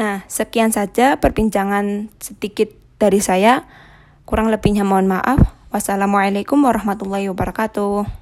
Nah, sekian saja perbincangan sedikit dari saya. Kurang lebihnya mohon maaf. Wassalamualaikum warahmatullahi wabarakatuh.